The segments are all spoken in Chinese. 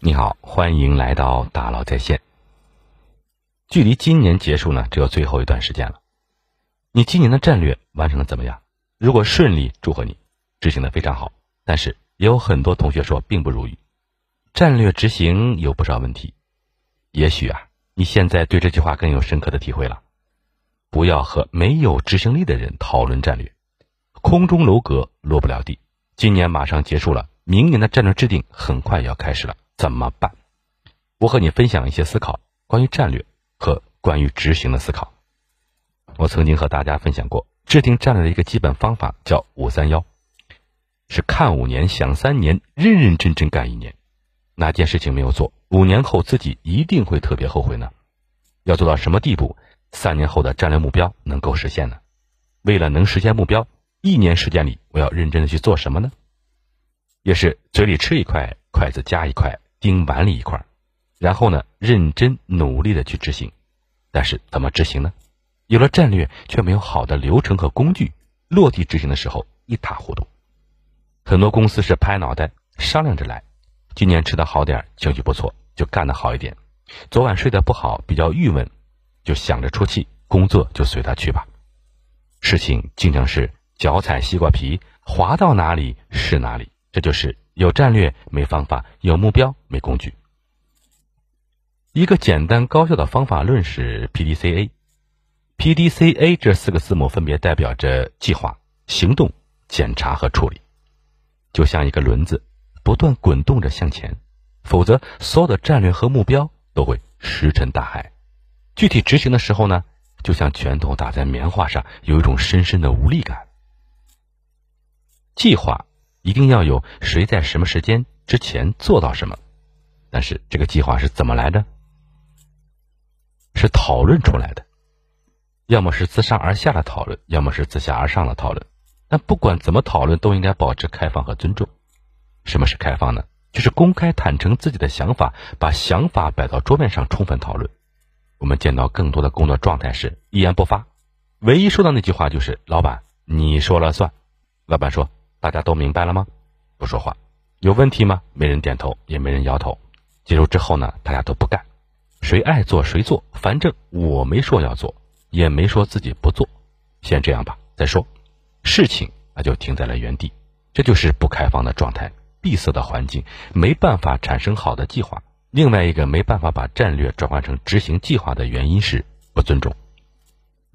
你好，欢迎来到大佬在线。距离今年结束呢，只有最后一段时间了。你今年的战略完成的怎么样？如果顺利，祝贺你，执行的非常好。但是也有很多同学说并不如意，战略执行有不少问题。也许啊，你现在对这句话更有深刻的体会了。不要和没有执行力的人讨论战略，空中楼阁落不了地。今年马上结束了，明年的战略制定很快要开始了，怎么办？我和你分享一些思考，关于战略和关于执行的思考。我曾经和大家分享过，制定战略的一个基本方法叫“五三幺”，是看五年、想三年、认认真真干一年。哪件事情没有做，五年后自己一定会特别后悔呢？要做到什么地步，三年后的战略目标能够实现呢？为了能实现目标。一年时间里，我要认真的去做什么呢？也是嘴里吃一块，筷子夹一块，盯碗里一块，然后呢，认真努力的去执行。但是怎么执行呢？有了战略，却没有好的流程和工具，落地执行的时候一塌糊涂。很多公司是拍脑袋商量着来，今年吃的好点，情绪不错，就干得好一点；昨晚睡得不好，比较郁闷，就想着出气，工作就随他去吧。事情经常是。脚踩西瓜皮，滑到哪里是哪里。这就是有战略没方法，有目标没工具。一个简单高效的方法论是 P D C A。P D C A 这四个字母分别代表着计划、行动、检查和处理。就像一个轮子，不断滚动着向前，否则所有的战略和目标都会石沉大海。具体执行的时候呢，就像拳头打在棉花上，有一种深深的无力感。计划一定要有谁在什么时间之前做到什么，但是这个计划是怎么来的？是讨论出来的，要么是自上而下的讨论，要么是自下而上的讨论。但不管怎么讨论，都应该保持开放和尊重。什么是开放呢？就是公开坦诚自己的想法，把想法摆到桌面上充分讨论。我们见到更多的工作状态是一言不发，唯一说的那句话就是“老板，你说了算”。老板说。大家都明白了吗？不说话，有问题吗？没人点头，也没人摇头。结束之后呢，大家都不干，谁爱做谁做，反正我没说要做，也没说自己不做。先这样吧，再说。事情那就停在了原地，这就是不开放的状态，闭塞的环境，没办法产生好的计划。另外一个没办法把战略转换成执行计划的原因是不尊重，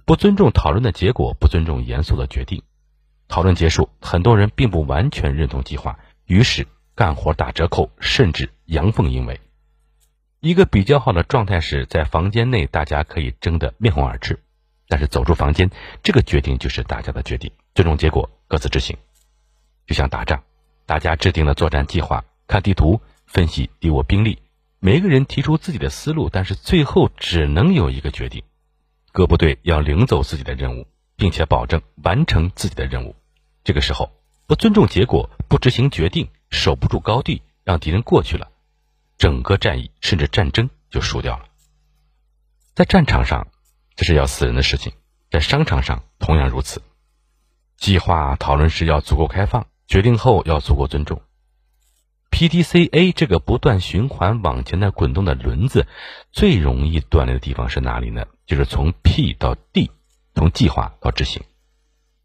不尊重讨论的结果，不尊重严肃的决定。讨论结束，很多人并不完全认同计划，于是干活打折扣，甚至阳奉阴违。一个比较好的状态是在房间内，大家可以争得面红耳赤，但是走出房间，这个决定就是大家的决定，最终结果各自执行。就像打仗，大家制定了作战计划，看地图，分析敌我兵力，每个人提出自己的思路，但是最后只能有一个决定，各部队要领走自己的任务，并且保证完成自己的任务。这个时候，不尊重结果，不执行决定，守不住高地，让敌人过去了，整个战役甚至战争就输掉了。在战场上，这是要死人的事情；在商场上同样如此。计划讨论时要足够开放，决定后要足够尊重。P D C A 这个不断循环往前的滚动的轮子，最容易断裂的地方是哪里呢？就是从 P 到 D，从计划到执行。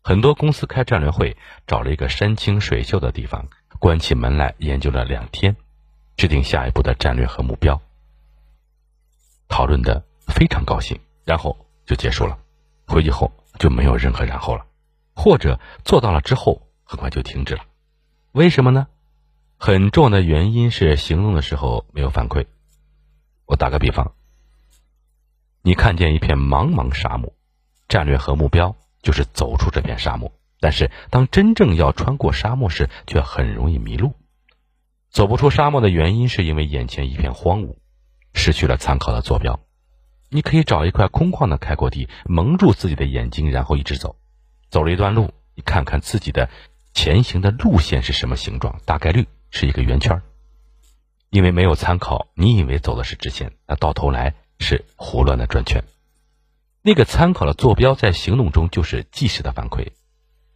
很多公司开战略会，找了一个山清水秀的地方，关起门来研究了两天，制定下一步的战略和目标，讨论的非常高兴，然后就结束了。回去后就没有任何然后了，或者做到了之后很快就停止了。为什么呢？很重要的原因是行动的时候没有反馈。我打个比方，你看见一片茫茫沙漠，战略和目标。就是走出这片沙漠，但是当真正要穿过沙漠时，却很容易迷路。走不出沙漠的原因，是因为眼前一片荒芜，失去了参考的坐标。你可以找一块空旷的开阔地，蒙住自己的眼睛，然后一直走。走了一段路，你看看自己的前行的路线是什么形状，大概率是一个圆圈。因为没有参考，你以为走的是直线，那到头来是胡乱的转圈。那个参考的坐标在行动中就是即时的反馈，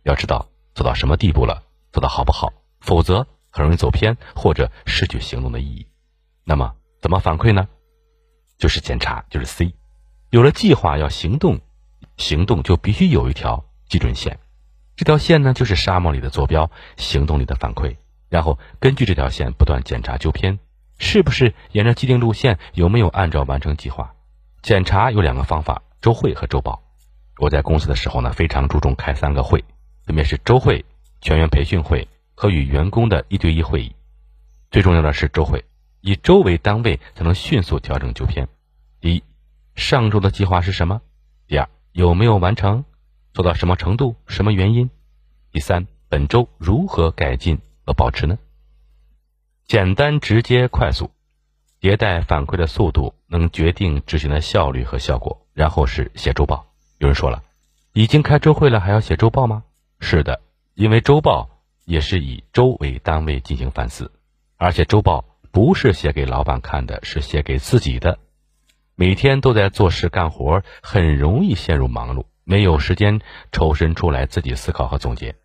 要知道走到什么地步了，做的好不好，否则很容易走偏或者失去行动的意义。那么怎么反馈呢？就是检查，就是 C。有了计划要行动，行动就必须有一条基准线。这条线呢，就是沙漠里的坐标，行动里的反馈。然后根据这条线不断检查纠偏，是不是沿着既定路线，有没有按照完成计划？检查有两个方法：周会和周报。我在公司的时候呢，非常注重开三个会，分别是周会、全员培训会和与员工的一对一会议。最重要的是周会，以周为单位才能迅速调整纠偏。第一，上周的计划是什么？第二，有没有完成？做到什么程度？什么原因？第三，本周如何改进和保持呢？简单、直接、快速，迭代反馈的速度能决定执行的效率和效果。然后是写周报。有人说了，已经开周会了，还要写周报吗？是的，因为周报也是以周为单位进行反思，而且周报不是写给老板看的，是写给自己的。每天都在做事干活，很容易陷入忙碌。没有时间抽身出来自己思考和总结。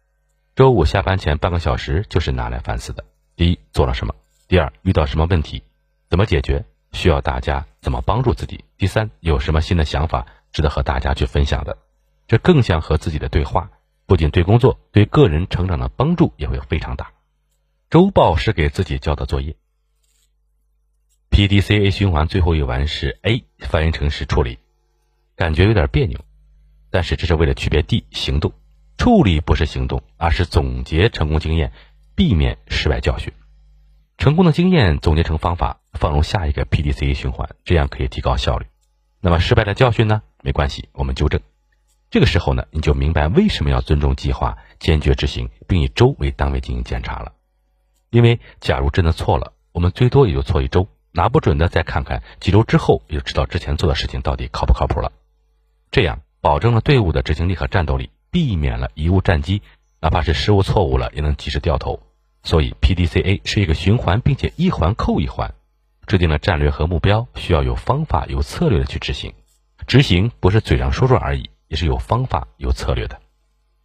周五下班前半个小时就是拿来反思的。第一，做了什么？第二，遇到什么问题，怎么解决？需要大家怎么帮助自己？第三，有什么新的想法值得和大家去分享的？这更像和自己的对话，不仅对工作，对个人成长的帮助也会非常大。周报是给自己交的作业。P D C A 循环最后一环是 A，翻译成是处理，感觉有点别扭。但是这是为了区别 D 行动，处理不是行动，而是总结成功经验，避免失败教训。成功的经验总结成方法，放入下一个 PDCA 循环，这样可以提高效率。那么失败的教训呢？没关系，我们纠正。这个时候呢，你就明白为什么要尊重计划，坚决执行，并以周为单位进行检查了。因为假如真的错了，我们最多也就错一周，拿不准的再看看几周之后，也就知道之前做的事情到底靠不靠谱了。这样。保证了队伍的执行力和战斗力，避免了贻误战机，哪怕是失误错误了，也能及时掉头。所以 PDCA 是一个循环，并且一环扣一环，制定了战略和目标，需要有方法、有策略的去执行。执行不是嘴上说说而已，也是有方法、有策略的。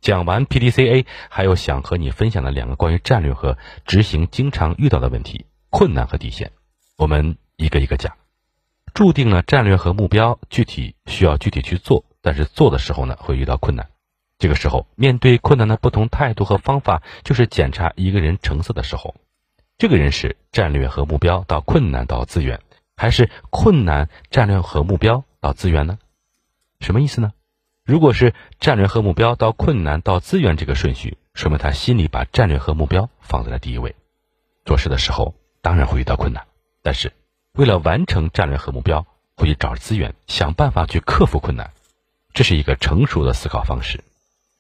讲完 PDCA，还有想和你分享的两个关于战略和执行经常遇到的问题、困难和底线，我们一个一个讲。注定了战略和目标，具体需要具体去做。但是做的时候呢，会遇到困难。这个时候，面对困难的不同态度和方法，就是检查一个人成色的时候。这个人是战略和目标到困难到资源，还是困难战略和目标到资源呢？什么意思呢？如果是战略和目标到困难到资源这个顺序，说明他心里把战略和目标放在了第一位。做事的时候当然会遇到困难，但是为了完成战略和目标，会去找资源，想办法去克服困难。这是一个成熟的思考方式。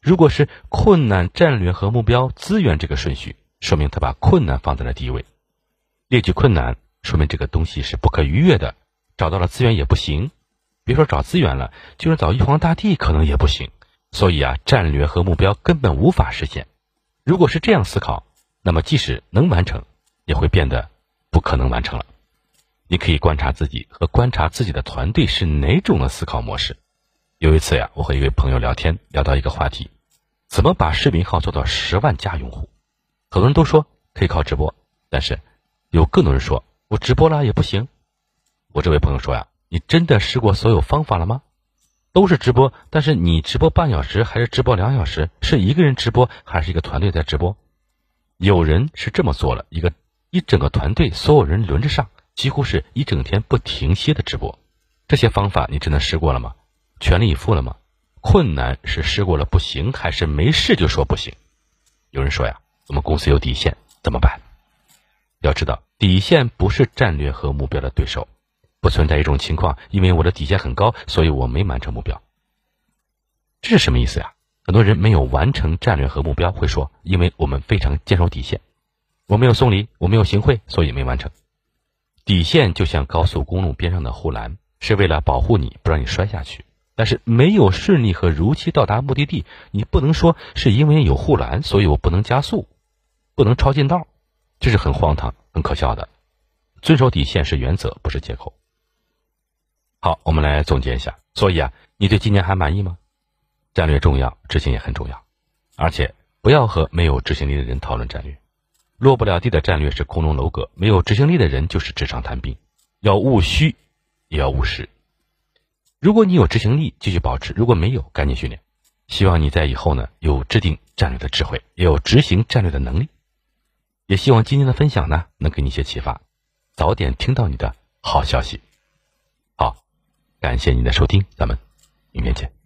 如果是困难、战略和目标、资源这个顺序，说明他把困难放在了第一位。列举困难，说明这个东西是不可逾越的。找到了资源也不行，别说找资源了，就是找玉皇大帝可能也不行。所以啊，战略和目标根本无法实现。如果是这样思考，那么即使能完成，也会变得不可能完成了。你可以观察自己和观察自己的团队是哪种的思考模式。有一次呀，我和一位朋友聊天，聊到一个话题：怎么把视频号做到十万加用户？很多人都说可以靠直播，但是有更多人说我直播了也不行。我这位朋友说呀，你真的试过所有方法了吗？都是直播，但是你直播半小时还是直播两小时？是一个人直播还是一个团队在直播？有人是这么做了一个一整个团队，所有人轮着上，几乎是一整天不停歇的直播。这些方法你真的试过了吗？全力以赴了吗？困难是试过了不行，还是没试就说不行？有人说呀，我们公司有底线，怎么办？要知道，底线不是战略和目标的对手，不存在一种情况，因为我的底线很高，所以我没完成目标。这是什么意思呀？很多人没有完成战略和目标，会说，因为我们非常坚守底线，我没有送礼，我没有行贿，所以没完成。底线就像高速公路边上的护栏，是为了保护你不让你摔下去。但是没有顺利和如期到达目的地，你不能说是因为有护栏，所以我不能加速，不能超近道，这是很荒唐、很可笑的。遵守底线是原则，不是借口。好，我们来总结一下。所以啊，你对今年还满意吗？战略重要，执行也很重要，而且不要和没有执行力的人讨论战略。落不了地的战略是空中楼阁，没有执行力的人就是纸上谈兵。要务虚，也要务实。如果你有执行力，继续保持；如果没有，赶紧训练。希望你在以后呢，有制定战略的智慧，也有执行战略的能力。也希望今天的分享呢，能给你一些启发，早点听到你的好消息。好，感谢您的收听，咱们明天见。